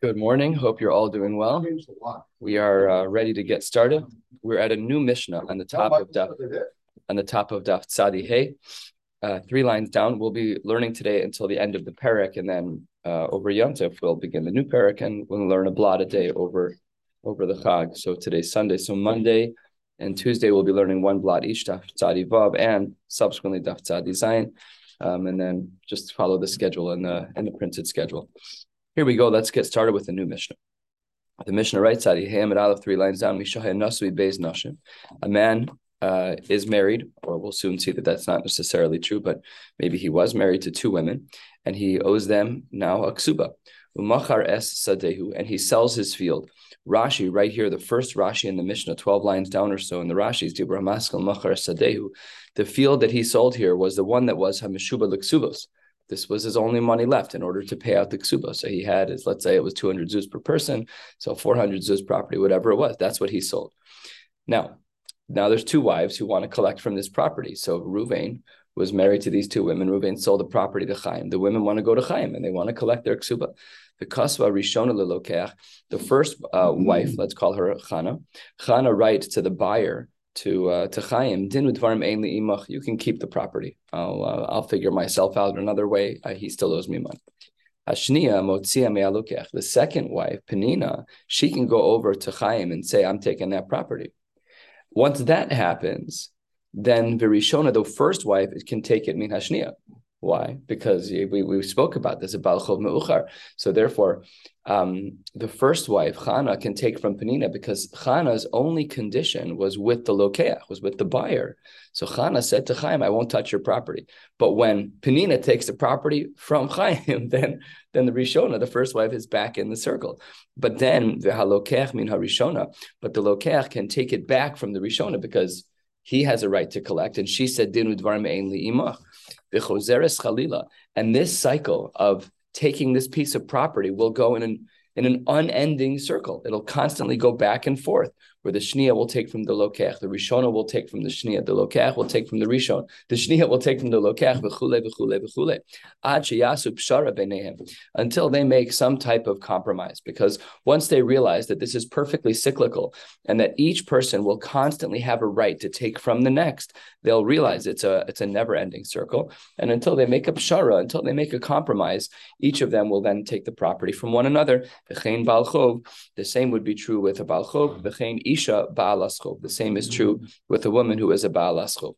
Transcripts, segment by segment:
Good morning. Hope you're all doing well. We are uh, ready to get started. We're at a new Mishnah on the top of Daf on the top of Daf Tzadi Hey. Uh, three lines down. We'll be learning today until the end of the parak, and then uh, over Yontif we'll begin the new parak, and we'll learn a blot a day over over the Chag. So today's Sunday. So Monday and Tuesday we'll be learning one blot each Daf Tzadi Vav, and subsequently Daf Tzadi Zayin, um, and then just follow the schedule and the in the printed schedule. Here we go. Let's get started with the new Mishnah. The Mishnah writes out of three lines down. A man uh, is married, or we'll soon see that that's not necessarily true, but maybe he was married to two women, and he owes them now a ksuba. Umachar es sadehu, and he sells his field. Rashi, right here, the first Rashi in the Mishnah, 12 lines down or so in the Rashi's, Dibra Maskal Machar Sadehu. The field that he sold here was the one that was Hamishuba Liksubos this was his only money left in order to pay out the ksuba. So he had his, let's say it was 200 zuz per person, so 400 zuz property, whatever it was. That's what he sold. Now, now there's two wives who want to collect from this property. So Ruvain was married to these two women. Ruvain sold the property to Chaim. The women want to go to Chaim and they want to collect their ksuba. The kasva rishona lelokeach, the first uh, wife, let's call her Chana. Chana writes to the buyer to uh, to Chaim, din udvarim ein imach. You can keep the property. I'll uh, I'll figure myself out another way. Uh, he still owes me money. Hashnia motzia me'alukech. The second wife, Penina, she can go over to Chaim and say, "I'm taking that property." Once that happens, then Virishona, the first wife, can take it min hashnia. Why? Because we, we spoke about this about Chov Me'uchar. So therefore, um, the first wife, Chana, can take from Penina because Chana's only condition was with the lokeach, was with the buyer. So Chana said to Chaim, I won't touch your property. But when Penina takes the property from Chaim, then, then the Rishona, the first wife, is back in the circle. But then the halokeach min harishona, but the lokeach can take it back from the Rishona because he has a right to collect. And she said, Dinu dvarim ein imach chalila. And this cycle of taking this piece of property will go in an, in an unending circle. It'll constantly go back and forth where the Shnia will take from the Lokech, the Rishona will take from the Shnia, the Lokech will take from the Rishon, the Shnia will take from the Lokech, v'chule, v'chule, v'chule, ad sheyasu pshara b'nehem, until they make some type of compromise. Because once they realize that this is perfectly cyclical and that each person will constantly have a right to take from the next, they'll realize it's a it's a never-ending circle. And until they make a pshara, until they make a compromise, each of them will then take the property from one another. The same would be true with a balchov, isha. The same is true with a woman who is a ba'alaschov.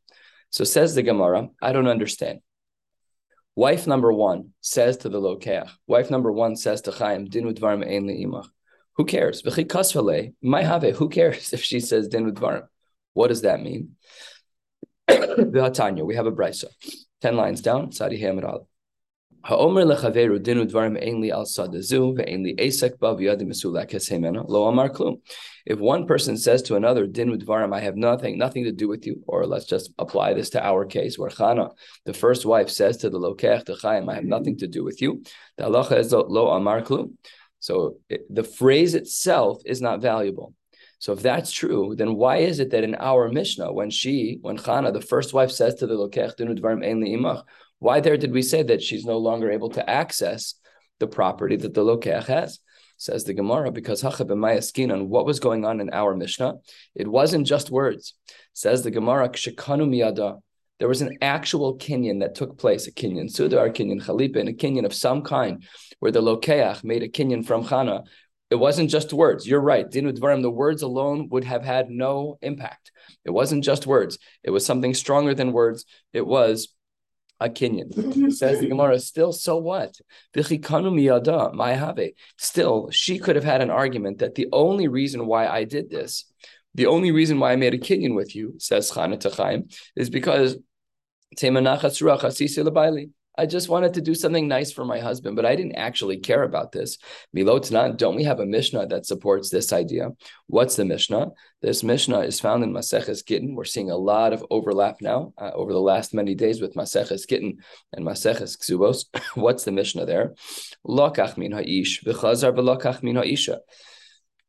So says the Gemara, I don't understand. Wife number one says to the lokeach. Wife number one says to Chaim, din udvarim ein le'imach. Who cares? My have who cares if she says din udvarim? What does that mean? we have a brisa. Ten lines down, Sadi Hamid If one person says to another, dinu dvarim, I have nothing, nothing to do with you, or let's just apply this to our case, where Chana, the first wife, says to the lokech, the chayim, I have nothing to do with you. The halacha is lo amar klum. So it, the phrase itself is not valuable. So if that's true, then why is it that in our Mishnah, when she, when Chana, the first wife, says to the lokech, dinu dvarim ainli imach, why there did we say that she's no longer able to access the property that the Lokeach has? Says the Gemara, because on what was going on in our Mishnah? It wasn't just words. Says the Gemara, Kshikanu miyada. There was an actual kinyan that took place, a kinyan sudar, a kinyan chalipin, a kinyan of some kind, where the Lokeach made a kinyan from Chana. It wasn't just words. You're right. Dinu Dvarim, the words alone would have had no impact. It wasn't just words. It was something stronger than words. It was a kinyan. Says the Gemara, still, so what? Still, she could have had an argument that the only reason why I did this, the only reason why I made a kinyan with you, says Chana Chaim, is because I just wanted to do something nice for my husband, but I didn't actually care about this. Milotna, don't we have a Mishnah that supports this idea? What's the Mishnah? This Mishnah is found in Maseches Gittin. We're seeing a lot of overlap now uh, over the last many days with Maseches Gittin and Maseches Ksubos. What's the Mishnah there? Lokach min ha'ish v'chazar v'lokach min ha'isha.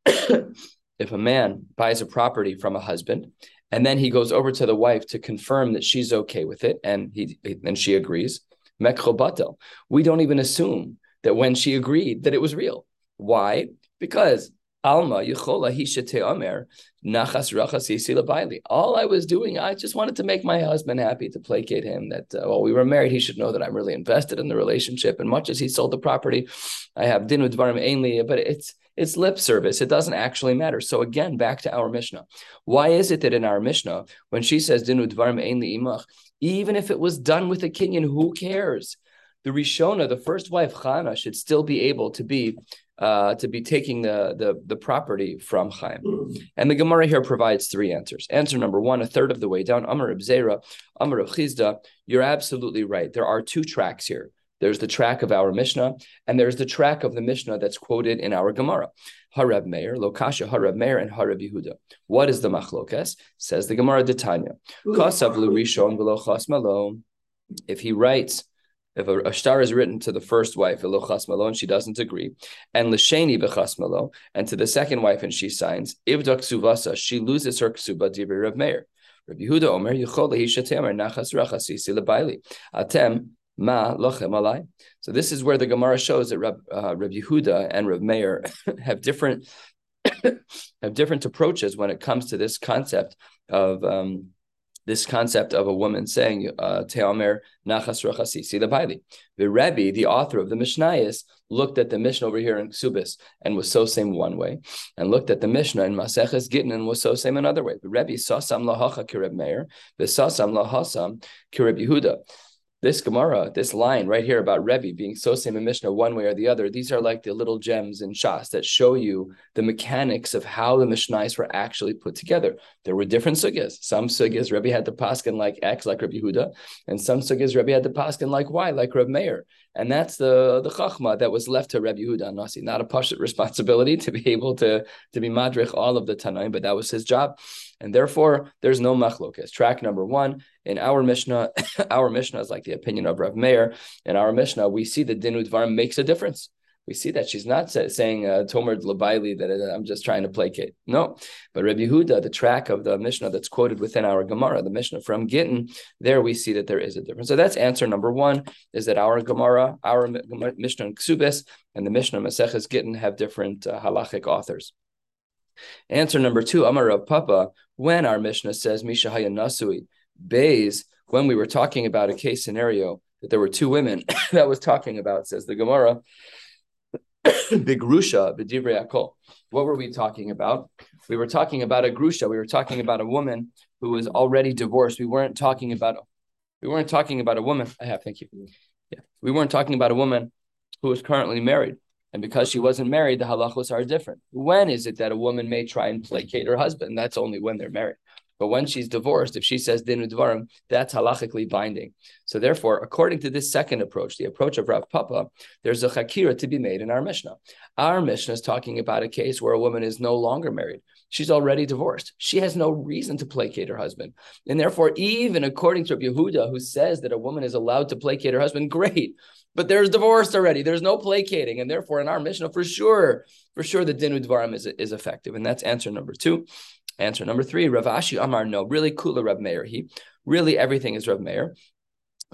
If a man buys a property from a husband and then he goes over to the wife to confirm that she's okay with it and he and she agrees, Mekchobatel. We don't even assume that when she agreed that it was real. Why? Because Alma Yechola Hishate Omer Nachas Rachas All I was doing, I just wanted to make my husband happy, to placate him. That uh, while we were married, he should know that I'm really invested in the relationship. And much as he sold the property, I have din with dvarim ainli. But it's it's lip service. It doesn't actually matter. So again, back to our Mishnah. Why is it that in our Mishnah, when she says dinu dvarim ainli imach, even if it was done with a kinyan, who cares? The Rishona, the first wife Chana, should still be able to be uh, to be taking the, the, the property from Chaim. And the Gemara here provides three answers. Answer number one, a third of the way down, Amar of Zera, Amar Chisda, you're absolutely right. There are two tracks here. There's the track of our Mishnah, and there's the track of the Mishnah that's quoted in our Gemara. Harab Meir, Lokasha Harab Meir, and Harab Yehuda. What is the machlokes? Says the Gemara Detanya. Rishon v'lo. If he writes if a, a star is written to the first wife, and she doesn't agree, and l'sheni b'chasmalo, and to the second wife, and she signs, ivdak suvasa, she loses her ksuba divrei Rav Meir. Rabbi Yehuda Omer Yichol Hishatemer Nachas Rachas Isi Lebaili Atem Ma Lochem Alai. So this is where the Gemara shows that Rab, uh, Rabbi Yehuda and Rav Meir have different have different approaches when it comes to this concept of um, this concept of a woman saying uh, Teomer Nachas Rachasi the Baili. The Rebbe, the author of the Mishnayos, looked at the Mishnah over here in Ksubis and was so same one way, and looked at the Mishnah in Maseches Gittin and was so same another way. The Rebbe saw some lahacha kireb Meir, the saw some lahasam kireb Yehuda this Gemara, this line right here about Rebbe being so same in Mishnah one way or the other, these are like the little gems in Shas that show you the mechanics of how the Mishnahs were actually put together. There were different sugyas. Some sugyas Rebbe had to paskin like X, like Rebbe Yehuda, and some sugyas Rebbe had to paskin like Y, like Rebbe Meir. And that's the the chachma that was left to Rebbe Yehuda Nasi. Not a pashut responsibility to be able to, to be madrich all of the Tanaim, but that was his job. And therefore, there's no machlokas. Track number one in our Mishnah, our Mishnah is like the opinion of Rav Meir. In our Mishnah, we see that Dinu Dvarim makes a difference. We see that she's not saying uh, Tomer Labaili that uh, I'm just trying to placate. No, but Rabbi Yehuda, the track of the Mishnah that's quoted within our Gemara, the Mishnah from Gittin, there we see that there is a difference. So that's answer number one: is that our Gemara, our Mishnah in Ksubis, and the Mishnah Maseches Gittin have different uh, halachic authors. Answer number two, Amar Rav Papa, when our Mishnah says Mishahaya Nasui, Bays, when we were talking about a case scenario that there were two women that was talking about, says the Gemara, Bigrusha, B'divrei Akol. What were we talking about? We were talking about a grusha. We were talking about a woman who was already divorced. We weren't talking about we weren't talking about a woman. I have, thank you. Yeah. We weren't talking about a woman who was currently married. And because she wasn't married, the halachos are different. When is it that a woman may try and placate her husband? That's only when they're married. But when she's divorced, if she says din dvarim, that's halachically binding. So therefore, according to this second approach, the approach of Rav Papa, there's a chakira to be made in our Mishnah. Our Mishnah is talking about a case where a woman is no longer married. She's already divorced. She has no reason to placate her husband. And therefore, even according to Yehuda, who says that a woman is allowed to placate her husband, great. But there's divorce already. There's no placating. And therefore, in our Mishnah, for sure, for sure, the din dvarim is, is effective. And that's answer number two. Answer number three, Rav Ashi Amar, no, really Kula Rav Meir. He really everything is Rav Meir.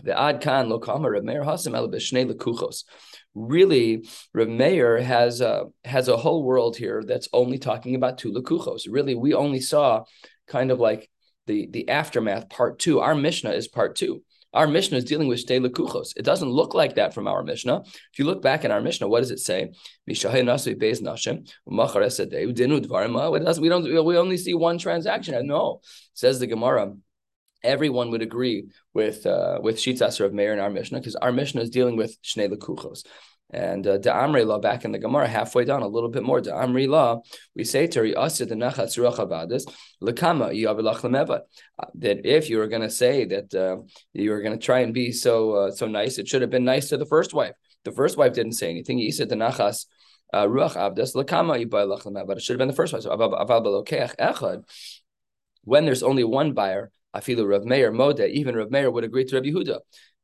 The Ad Khan Lokama Rav Meir Hasam El Lekuchos. Really, Rav Meir has a has a whole world here that's only talking about two lekuchos. Really, we only saw kind of like the the aftermath part two. Our Mishnah is part two. Our Mishnah is dealing with shtei lekuchos. It doesn't look like that from our Mishnah. If you look back in our Mishnah, what does it say? We don't. We only see one transaction. No, says the Gemara everyone would agree with uh, with Shitas of Meir in our Mishnah because our Mishnah is dealing with Shnei Lekuchos. And uh, the Amri law back in the Gemara, halfway down, a little bit more. Amri law, we say to the Nachat Lakama uh, that if you were going to say that uh, you were going to try and be so uh, so nice, it should have been nice to the first wife. The first wife didn't say anything. He said the Nachas uh, Ruach Abdas Lakama It should have been the first wife. So when there's only one buyer, Afilu Rav Meir Moda, even Rav Meir would agree to Rav Yehuda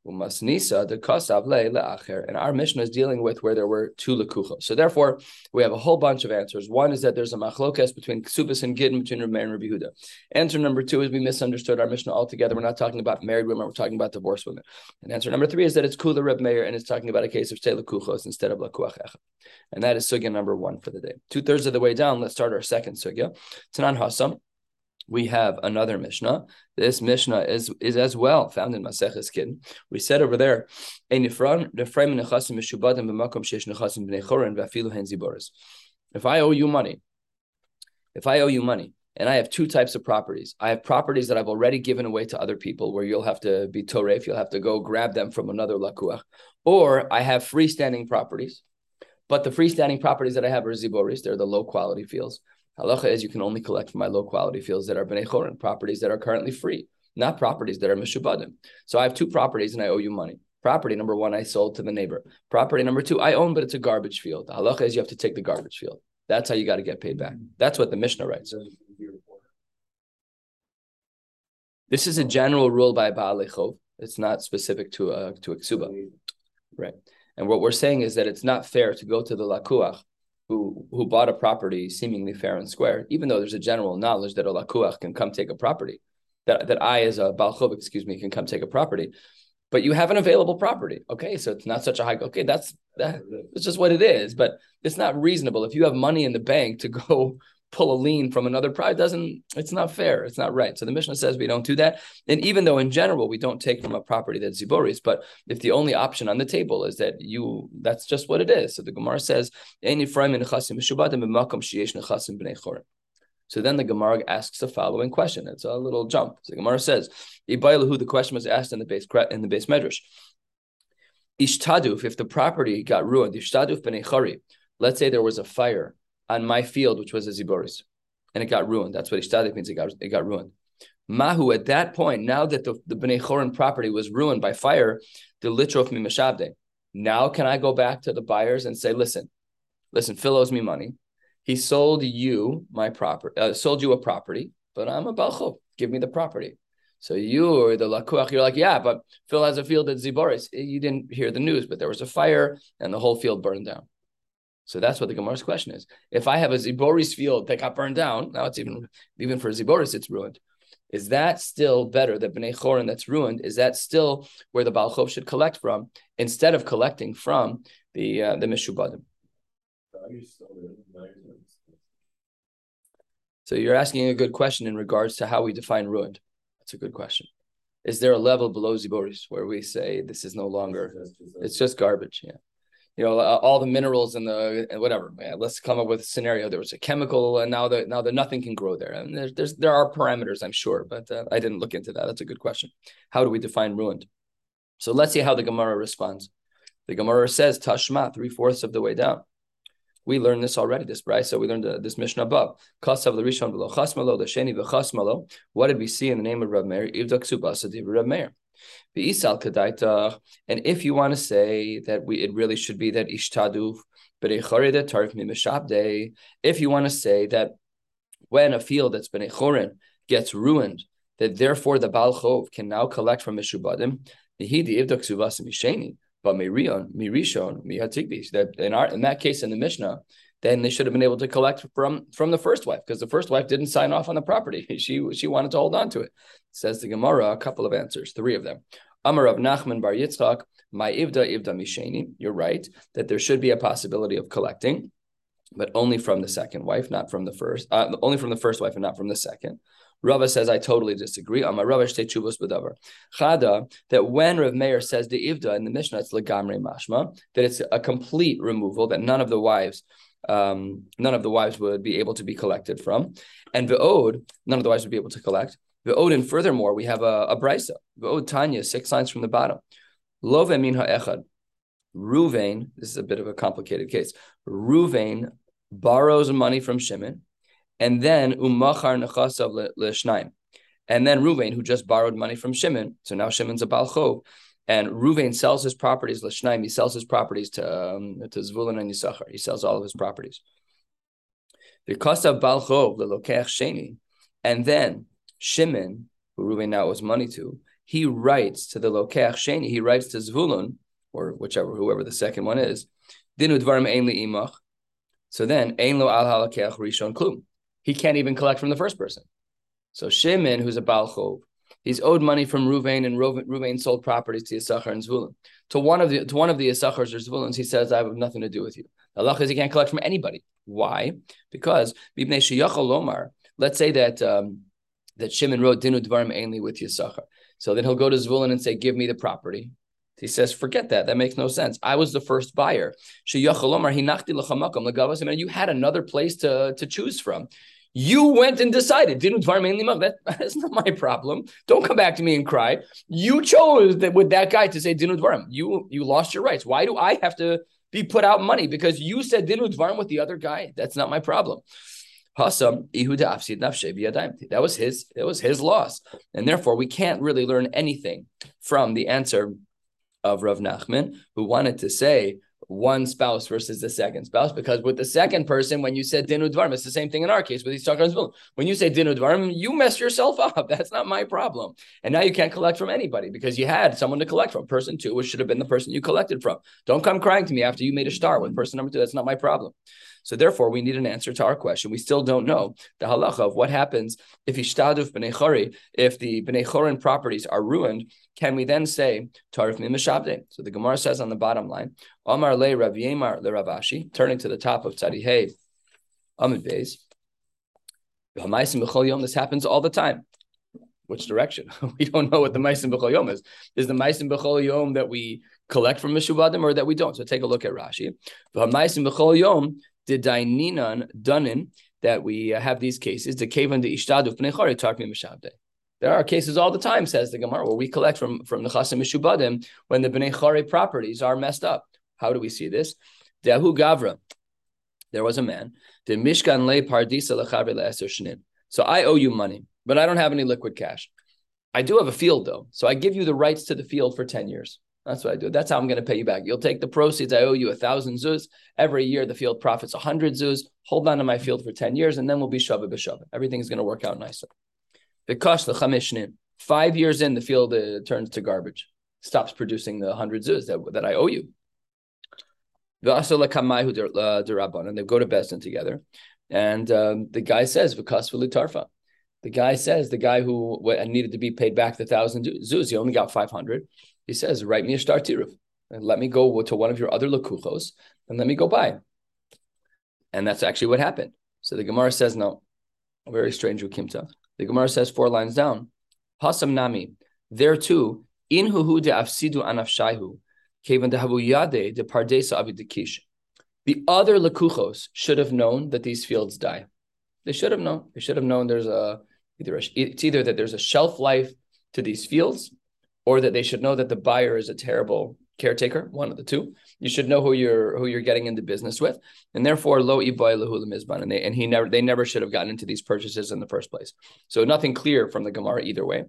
Umasnisa the kasav le leacher. And our Mishnah is dealing with where there were two lekuchos. So therefore, we have a whole bunch of answers. One is that there's a machlokes between ksubas and gittin between Rabbi and Rabbi Huda. Answer number two is we misunderstood our Mishnah altogether. We're not talking about married women. We're talking about divorced women. And answer number three is that it's kula Reb Meir and it's talking about a case of shtei lekuchos instead of lekuach echad. And that is sugya number one for the day. Two thirds of the way down, let's start our second sugya. Tanan Hasam we have another Mishnah. This Mishnah is, is as well found in Maseches Gittin. We said over there, if I owe you money, if I owe you money, and I have two types of properties. I have properties that I've already given away to other people where you'll have to be toref, you'll have to go grab them from another lakuach. Or I have freestanding properties, but the freestanding properties that I have are ziboris, they're the low quality fields. Halacha is you can only collect from my low quality fields that are bnei chorin, properties that are currently free, not properties that are mishubadim. So I have two properties and I owe you money. Property number one, I sold to the neighbor. Property number two, I own, but it's a garbage field. Halacha is you have to take the garbage field. That's how you got to get paid back. That's what the Mishnah writes. This is a general rule by Baal Chov. It's not specific to a to a ksuba, right? And what we're saying is that it's not fair to go to the lakuach who who bought a property seemingly fair and square, even though there's a general knowledge that a lakuach can come take a property, that, that I as a balchov, excuse me, can come take a property, but you have an available property. Okay, so it's not such a high. Okay, that's that, that's just what it is. But it's not reasonable if you have money in the bank to go pull a lien from another pride doesn't it's not fair it's not right so the mishnah says we don't do that and even though in general we don't take from a property that's ziboris but if the only option on the table is that you that's just what it is so the gemara says so then the Gemara asks the following question. It's a little jump. So the Gemara says, who the question was asked in the base in the base medrash. Ishtaduf, if the property got ruined, Ishtaduf b'nei let's say there was a fire on my field, which was a ziboris, and it got ruined. That's what ishtadik means. It got it got ruined. Mahu at that point, now that the, the Bnei Chorin property was ruined by fire, the litrof mi mashabde. Now can I go back to the buyers and say, listen, listen, Phil owes me money. He sold you my property, uh, sold you a property, but I'm a balchov. Give me the property. So you or the lakuach, you're like, yeah, but Phil has a field at Ziboris. You didn't hear the news, but there was a fire and the whole field burned down. So that's what the Gemara's question is. If I have a Ziboris field that got burned down, now it's even even for Ziboris, it's ruined. Is that still better? That Bnei Chorin that's ruined, is that still where the Balchov should collect from instead of collecting from the uh, the Mishubadim? So you're asking a good question in regards to how we define ruined. That's a good question. Is there a level below Ziboris where we say this is no longer, it's just garbage? Yeah you know all the minerals and the and whatever let's come up with a scenario. There was a chemical and now that now that nothing can grow there. And there's, there's there are parameters i'm sure but uh, i didn't look into that. That's a good question. How do we define ruined? So let's see how the gemara responds. The gemara says tashma three-fourths of the way down. We learned this already this right so we learned uh, this mission above. Kasav l'rishon v'lo chasmalo the sheni v'chasmalo what did we see in the name of Rav Meir? Ivdak subasa Rav Meir and if you want to say that we it really should be that ishtaduf, if you want to say that when a field that's been a chorin gets ruined, that therefore the Balchov can now collect from Mishubadim, but Mirion, Mirishon, Mihatigbi. That in our in that case in the Mishnah, then they should have been able to collect from from the first wife because the first wife didn't sign off on the property. She she wanted to hold on to it. Says the Gemara, a couple of answers, three of them. Amar Rav Nachman Bar Yitzchak, my Ivda Ivda Misheni. You're right that there should be a possibility of collecting, but only from the second wife, not from the first. Uh, only from the first wife and not from the second. Rava says, I totally disagree. Amar Rava shtei chuvos b'davar. Chada, that when Rav Meir says the Ivda in the Mishnah, it's legamre mashma, that it's a complete removal, that none of the wives um, none of the wives would be able to be collected from. And Ve'od, none of the wives would be able to collect. Ve'od, and furthermore, we have a, a brisa. Ve'od Tanya, six lines from the bottom. Love min ha'echad. Ruvain, this is a bit of a complicated case. Ruvain borrows money from Shimon, and then umachar nechasav le'shnaim. And then Ruvain, who just borrowed money from Shimon, so now Shimon's a balchov, and Ruvain sells his properties, Lashnaim, he sells his properties to, um, to Zvulun and Yisachar. He sells all of his properties. The cost of Balchov, the Sheni, and then Shimon, who Ruvain now owes money to, he writes to the Lokech Sheni, he writes to Zvulun, or whichever, whoever the second one is, Dinu Dvarim Imach. So then, Ein Al Halakech Rishon Klum. He can't even collect from the first person. So Shimon, who's a Balchov, he's owed money from Ruvain, and Ruvain sold properties to Yisachar and Zvulun. To one of the to one of the Yisachars or Zvulun's, he says, "I have nothing to do with you." Allah is he can't collect from anybody. Why? Because Let's say that um, that Shimon wrote Dinu Dvarim Ainli with Yisachar. So then he'll go to Zvulun and say, Give me the property. He says, Forget that. That makes no sense. I was the first buyer. Lomar, you had another place to, to choose from. You went and decided. didn't varman That, that's not my problem. Don't come back to me and cry. You chose that with that guy to say Dinu Dvarim. You you lost your rights. Why do I have to be put out money because you said Dinu Dvarim with the other guy? That's not my problem. Hasam That was his, it was his loss. And therefore, we can't really learn anything from the answer of Rav Nachman, who wanted to say one spouse versus the second spouse, because with the second person, when you said dinu dvarim, it's the same thing in our case with these talkers. When you say dinu dvarim, you mess yourself up. That's not my problem. And now you can't collect from anybody because you had someone to collect from. Person two, which should have been the person you collected from. Don't come crying to me after you made a star with person number two. That's not my problem. So therefore, we need an answer to our question. We still don't know the halacha of what happens if ishtaduf b'nei chori, if the b'nei properties are ruined. Can we then say tarif mishabde? So the Gemara says on the bottom line, Amar le Rav Yemar le Ravashi, turning to the top of Tzadi Hey, Amid Beis. This happens all the time. Which direction? we don't know what the Maisim B'chol Yom is. Is the Maisim B'chol Yom that we collect from Mishubadim or that we don't? So take a look at Rashi. Maisim B'chol Yom the daininan dunin that we have these cases. The kevan de ishtadu pnechari tarpim mishabde. There are cases all the time, says the Gemara, where we collect from from the chasim mishubadim when the bnei properties are messed up. How do we see this? Dehu gavra. There was a man. The mishkan le pardisa. So I owe you money, but I don't have any liquid cash. I do have a field though, so I give you the rights to the field for ten years. That's what I do. That's how I'm going to pay you back. You'll take the proceeds. I owe you a thousand zuz. Every year, the field profits a hundred zuz. Hold on to my field for 10 years, and then we'll be shabbat b'shabbat. Everything's going to work out nicely. Five years in, the field uh, turns to garbage, stops producing the hundred zuz that, that I owe you. Uh, and they go to Besdin together. And um, the guy says. The guy says, the guy who needed to be paid back the thousand zuz, he only got 500. He says, write me a star tiruv and let me go to one of your other lakuchos and let me go buy. And that's actually what happened. So the Gemara says, no, very strange ukimta. The Gemara says four lines down, hasam nami, there too, in huhu de afsidu anafshaihu, kevan de havu yade de pardesa avidikish. The other lakuchos should have known that these fields die. They should have known. They should have known there's a either a, it's either that there's a shelf life to these fields or that they should know that the buyer is a terrible caretaker, one of the two. You should know who you're who you're getting into business with, and therefore lo iboy lahula mizban, and they and he never they never should have gotten into these purchases in the first place. So nothing clear from the Gemara either way.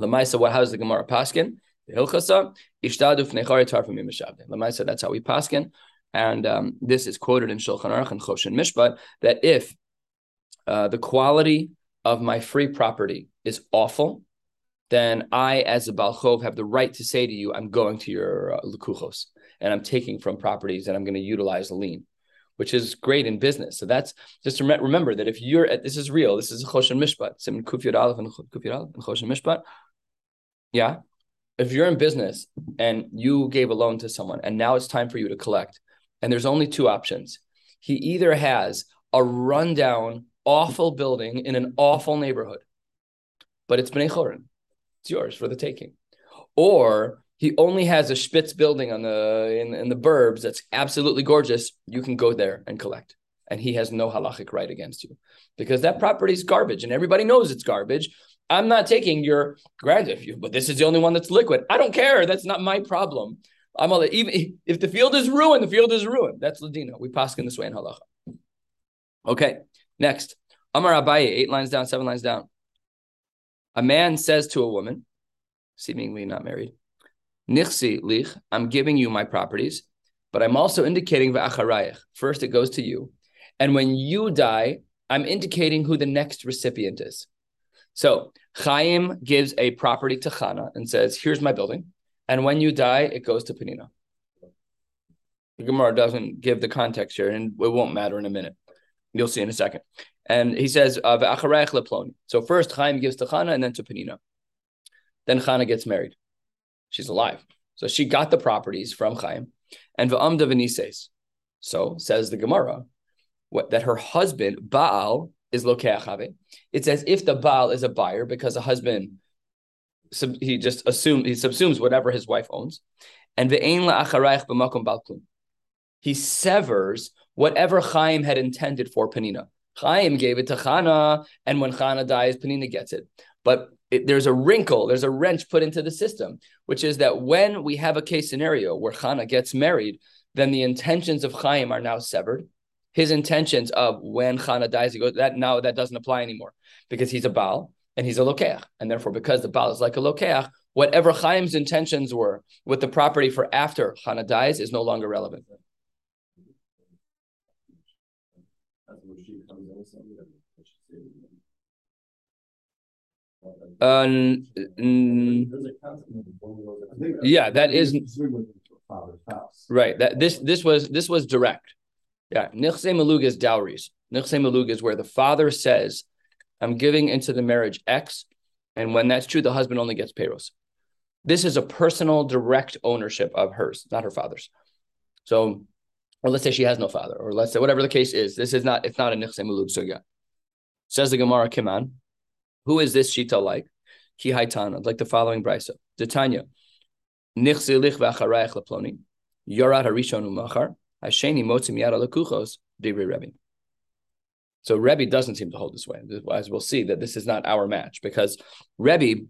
Lamaisa, what how's the Gemara paskin? The Hilchasa ishtadu fnechari tarfim imishavde. Lamaisa, that's how we paskin, and um, this is quoted in Shulchan Aruch and Choshen Mishpat that if uh, the quality of my free property is awful, then I, as a Balchov, have the right to say to you, I'm going to your uh, Lukuchos and I'm taking from properties and I'm going to utilize a lien, which is great in business. So that's just to remember that if you're at this is real, this is Choshen Mishpat, Aleph and Kufyad and Choshen Mishpat. Yeah. If you're in business and you gave a loan to someone and now it's time for you to collect, and there's only two options. He either has a rundown, awful building in an awful neighborhood, but it's Bnei Chorin it's yours for the taking. Or he only has a Spitz building on the in, in the burbs that's absolutely gorgeous. You can go there and collect. And he has no halachic right against you because that property is garbage and everybody knows it's garbage. I'm not taking your granted, you, but this is the only one that's liquid. I don't care. That's not my problem. I'm all, even if the field is ruined, the field is ruined. That's Ladino. We pass in this way in halacha. Okay, next. Amar Abaye, eight lines down, seven lines down. A man says to a woman, seemingly not married, Nichsi lich, I'm giving you my properties, but I'm also indicating va'acharayich. First, it goes to you. And when you die, I'm indicating who the next recipient is. So Chaim gives a property to Chana and says, "Here's my building, and when you die, it goes to Penina." The Gemara doesn't give the context here, and it won't matter in a minute. You'll see in a second. And he says, uh, So first Chaim gives to Chana and then to Penina. Then Chana gets married. She's alive. So she got the properties from Chaim. And Va'amda v'nises. So says the Gemara what, that her husband, Baal, is lokeachave. It's as if the Baal is a buyer because a husband, he just assumes, he subsumes whatever his wife owns. And ve'ein la'acharayich b'makom balklum. He severs whatever Chaim had intended for Penina. Chaim gave it to Chana, and when Chana dies, Penina gets it. But it, there's a wrinkle, there's a wrench put into the system, which is that when we have a case scenario where Chana gets married, then the intentions of Chaim are now severed. His intentions of when Chana dies, he goes that now that doesn't apply anymore because he's a Baal and he's a Lokeach. And therefore, because the Baal is like a Lokeach, whatever Chaim's intentions were with the property for after Chana dies is no longer relevant. Uh, yeah, that is right. That this this was this was direct. Yeah, nichse malug is dowries. Nichse malug is where the father says, "I'm giving into the marriage X," and when that's true, the husband only gets payros. This is a personal, direct ownership of hers, not her father's. So, or let's say she has no father, or let's say whatever the case is. This is not. It's not a nichse malug sugya. Says the Gemara Kiman. Who is this shita like? Ki haitana, like the following brisa. Detanya. Nichzilich v'acharayach leploni. Yorat harishon umachar. Hasheni motzim yad alakuchos. Digri Rebbe. So Rebbe doesn't seem to hold this way, as we'll see that this is not our match because Rebbe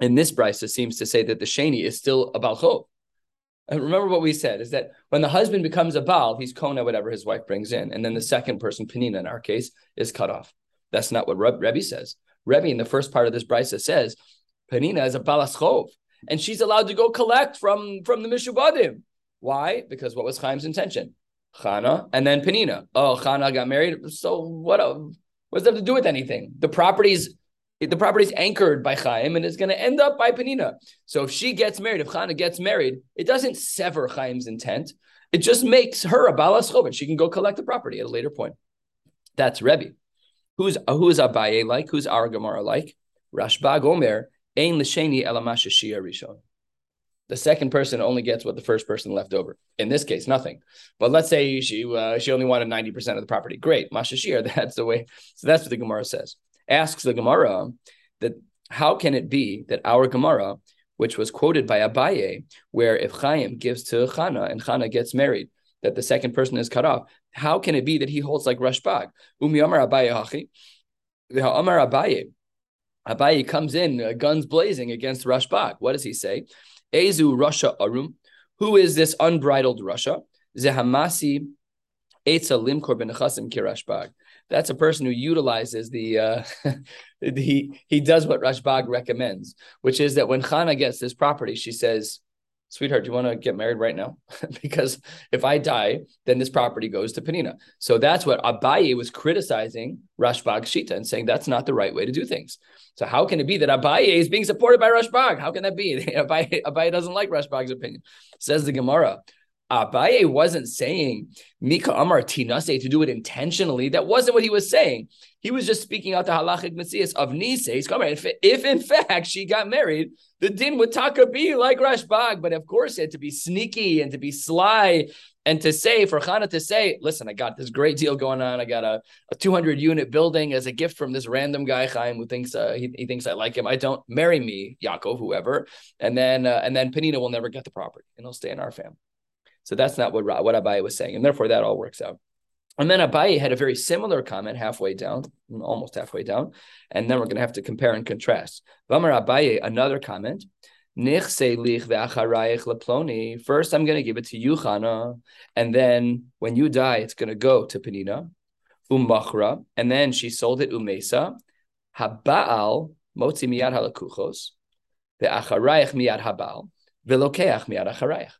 in this brisa seems to say that the sheni is still a balchov. And remember what we said is that when the husband becomes a baal, he's kona whatever his wife brings in, and then the second person, Penina in our case, is cut off. That's not what Rebbe says. Rebbe in the first part of this brisa says Penina is a balaschov, and she's allowed to go collect from from the mishubadim. Why? Because what was Chaim's intention? Chana and then Penina. Oh, Chana got married. So what? Uh, what does that have to do with anything? The property's the property's anchored by Chaim and it's going to end up by Penina. So if she gets married, if Chana gets married, it doesn't sever Chaim's intent. It just makes her a balas and she can go collect the property at a later point. That's Rebbe. Who's who's Abaye like? Who's our Gemara like? Rashbag Omer ein l'sheni elamashashia rishon. The second person only gets what the first person left over. In this case, nothing. But let's say she uh, she only wanted ninety percent of the property. Great, mashashir. That's the way. So that's what the Gemara says. Asks the Gemara that how can it be that our Gemara, which was quoted by Abaye, where if Chaim gives to Chana and Chana gets married, that the second person is cut off. How can it be that he holds like Rashbag? Umi Amar Abaye Hachi. Amar Abaye. Abaye comes in, uh, guns blazing against Rashbag. What does he say? Ezu Russia Arum. Who is this unbridled Russia? Zehamasi Eitza Limkor ben Kirashbag. That's a person who utilizes the uh, he he does what Rashbag recommends, which is that when Chana gets this property, she says, sweetheart, do you want to get married right now? because if I die, then this property goes to Penina. So that's what Abaye was criticizing Rashbag Shita and saying that's not the right way to do things. So how can it be that Abaye is being supported by Rashbag? How can that be? Abaye, Abaye doesn't like Rashbag's opinion. Says the Gemara. Abaye wasn't saying Mika Amar Tinase to do it intentionally. That wasn't what he was saying. He was just speaking out the halachic messias of Nise's comment. If, if in fact she got married, the din would taka be like Rashbag, but of course it had to be sneaky and to be sly and to say for Chana to say, listen, I got this great deal going on. I got a, a 200 unit building as a gift from this random guy Chaim who thinks uh, he, he thinks I like him. I don't marry me, Yaakov, whoever, and then uh, and then Penina will never get the property and he'll stay in our family. So that's not what what Abaye was saying, and therefore that all works out. And then Abaye had a very similar comment halfway down, almost halfway down, and then we're going to have to compare and contrast. Vamar Abaye, another comment. First, I'm going to give it to you, Chana, and then when you die, it's going to go to Penina, Umbachra, and then she sold it Umesa, Habal motzi miyad halakuchos, ve'acharayich miyad habal, ve'lokeach miyad acharayich.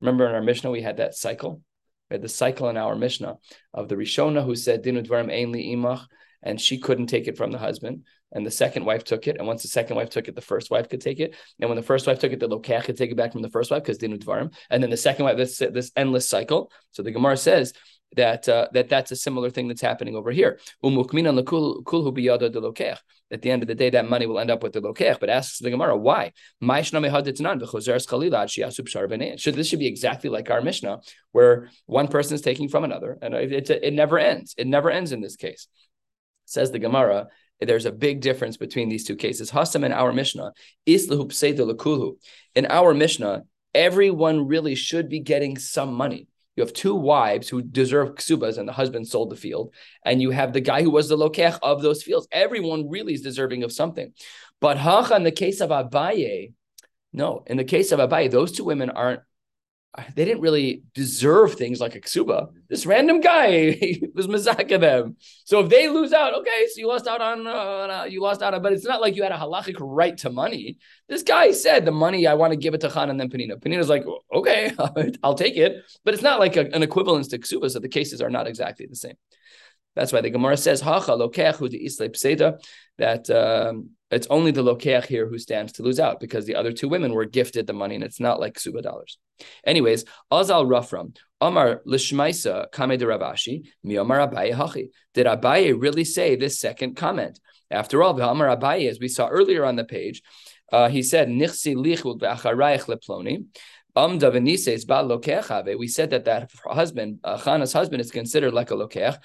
Remember in our Mishnah, we had that cycle. We had the cycle in our Mishnah of the Rishona who said, Dinu dvarim ein li imach, and she couldn't take it from the husband. and the second wife took it. And once the second wife took it, the first wife could take it. And when the first wife took it, the lokech could take it back from the first wife because dinu dvarim. And then the second wife, this this endless cycle. So the Gemara says that uh, that that's a similar thing that's happening over here. At the end of the day, that money will end up with the lokech. But asks the Gemara, why? Should this should be exactly like our Mishnah, where one person is taking from another, and it, it, never ends. It never ends in this case. Says the Gemara, there's a big difference between these two cases. Hasam in our Mishnah, In our Mishnah, everyone really should be getting some money. You have two wives who deserve ksubas, and the husband sold the field, and you have the guy who was the lokech of those fields. Everyone really is deserving of something. But hacha, in the case of Abaye, no, in the case of Abaye, those two women aren't they didn't really deserve things like a ksuba. This random guy was mazaka them. So if they lose out, okay, so you lost out on, uh, you lost out on, but it's not like you had a halachic right to money. This guy said the money I want to give it to Khan and then Penina. Penina's like, okay, I'll take it, but it's not like a, an equivalence to ksuba. So the cases are not exactly the same. That's why the Gemara says, Hacha lokechu de islep that um, it's only the lokeach here who stands to lose out because the other two women were gifted the money and it's not like suba dollars. Anyways, Azal Rafram, Amar Lishmaisa Kame de Ravashi, Mi Amar Abaye Hachi. Did Abaye really say this second comment? After all, the Amar Abaye, as we saw earlier on the page, uh, he said, Nichsi lichud leploni. We said that that husband, uh, Chana's husband, is considered like a lokech.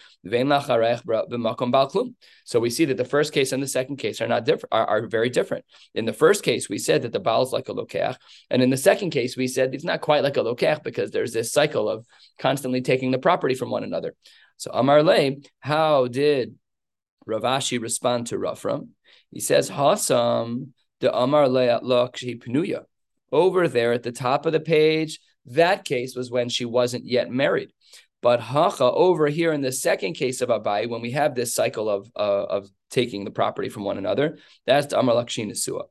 So we see that the first case and the second case are not different, are, are very different. In the first case, we said that the baal is like a lokech, and in the second case, we said it's not quite like a lokech because there's this cycle of constantly taking the property from one another. So Amar Le, how did Ravashi respond to Rafram? He says, Hasam the Amar Le Pnuya over there at the top of the page, that case was when she wasn't yet married. But hacha over here in the second case of Abaye, when we have this cycle of uh, of taking the property from one another, that's Amar Lakshin Nesua.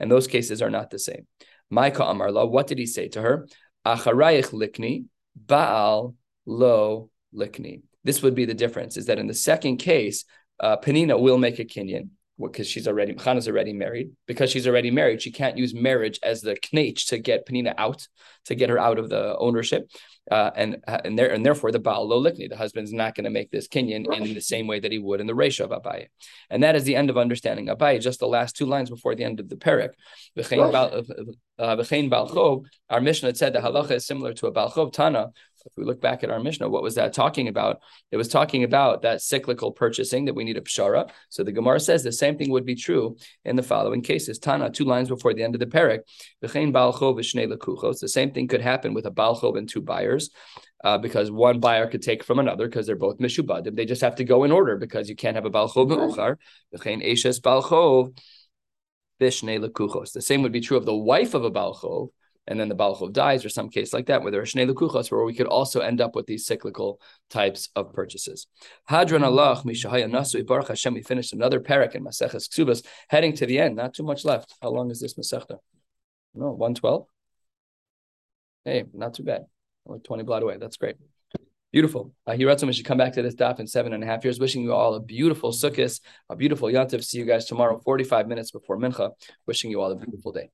And those cases are not the same. Maika Amarla, what did he say to her? Acharayich likni, Baal lo likni. This would be the difference, is that in the second case, uh, Penina will make a kinyan because she's already Chana's already married. Because she's already married, she can't use marriage as the knach to get Penina out, to get her out of the ownership. Uh, and and there and therefore the Baal lo likni, the husband's not going to make this kinyan in the same way that he would in the ratio of Abaye. And that is the end of understanding Abaye, just the last two lines before the end of the parak. Uh, our Mishnah had said the halacha is similar to a Balchov Tana, if we look back at our Mishnah, what was that talking about? It was talking about that cyclical purchasing that we need a pshara. So the Gemara says the same thing would be true in the following cases. Tana, two lines before the end of the parak, the same thing could happen with a balchov and two buyers. Uh, because one buyer could take from another because they're both mishubadim. They just have to go in order because you can't have a balchov balchov The same would be true of the wife of a balchov and then the Balchov dies, or some case like that, where there are Shnei Lukuchas, where we could also end up with these cyclical types of purchases. Hadran Allah, Mishahaya Nasu, Baruch Hashem, we finished another parak in Maseches Ksubas, heading to the end. Not too much left. How long is this Masechta? No, 112? Hey, not too bad. Only 20 blot away. That's great. Beautiful. Uh, Hiratzim, we should come back to this daf in seven and a half years. Wishing you all a beautiful Sukkot, a beautiful Yantiv. See you guys tomorrow, 45 minutes before Mincha. Wishing you all a beautiful day.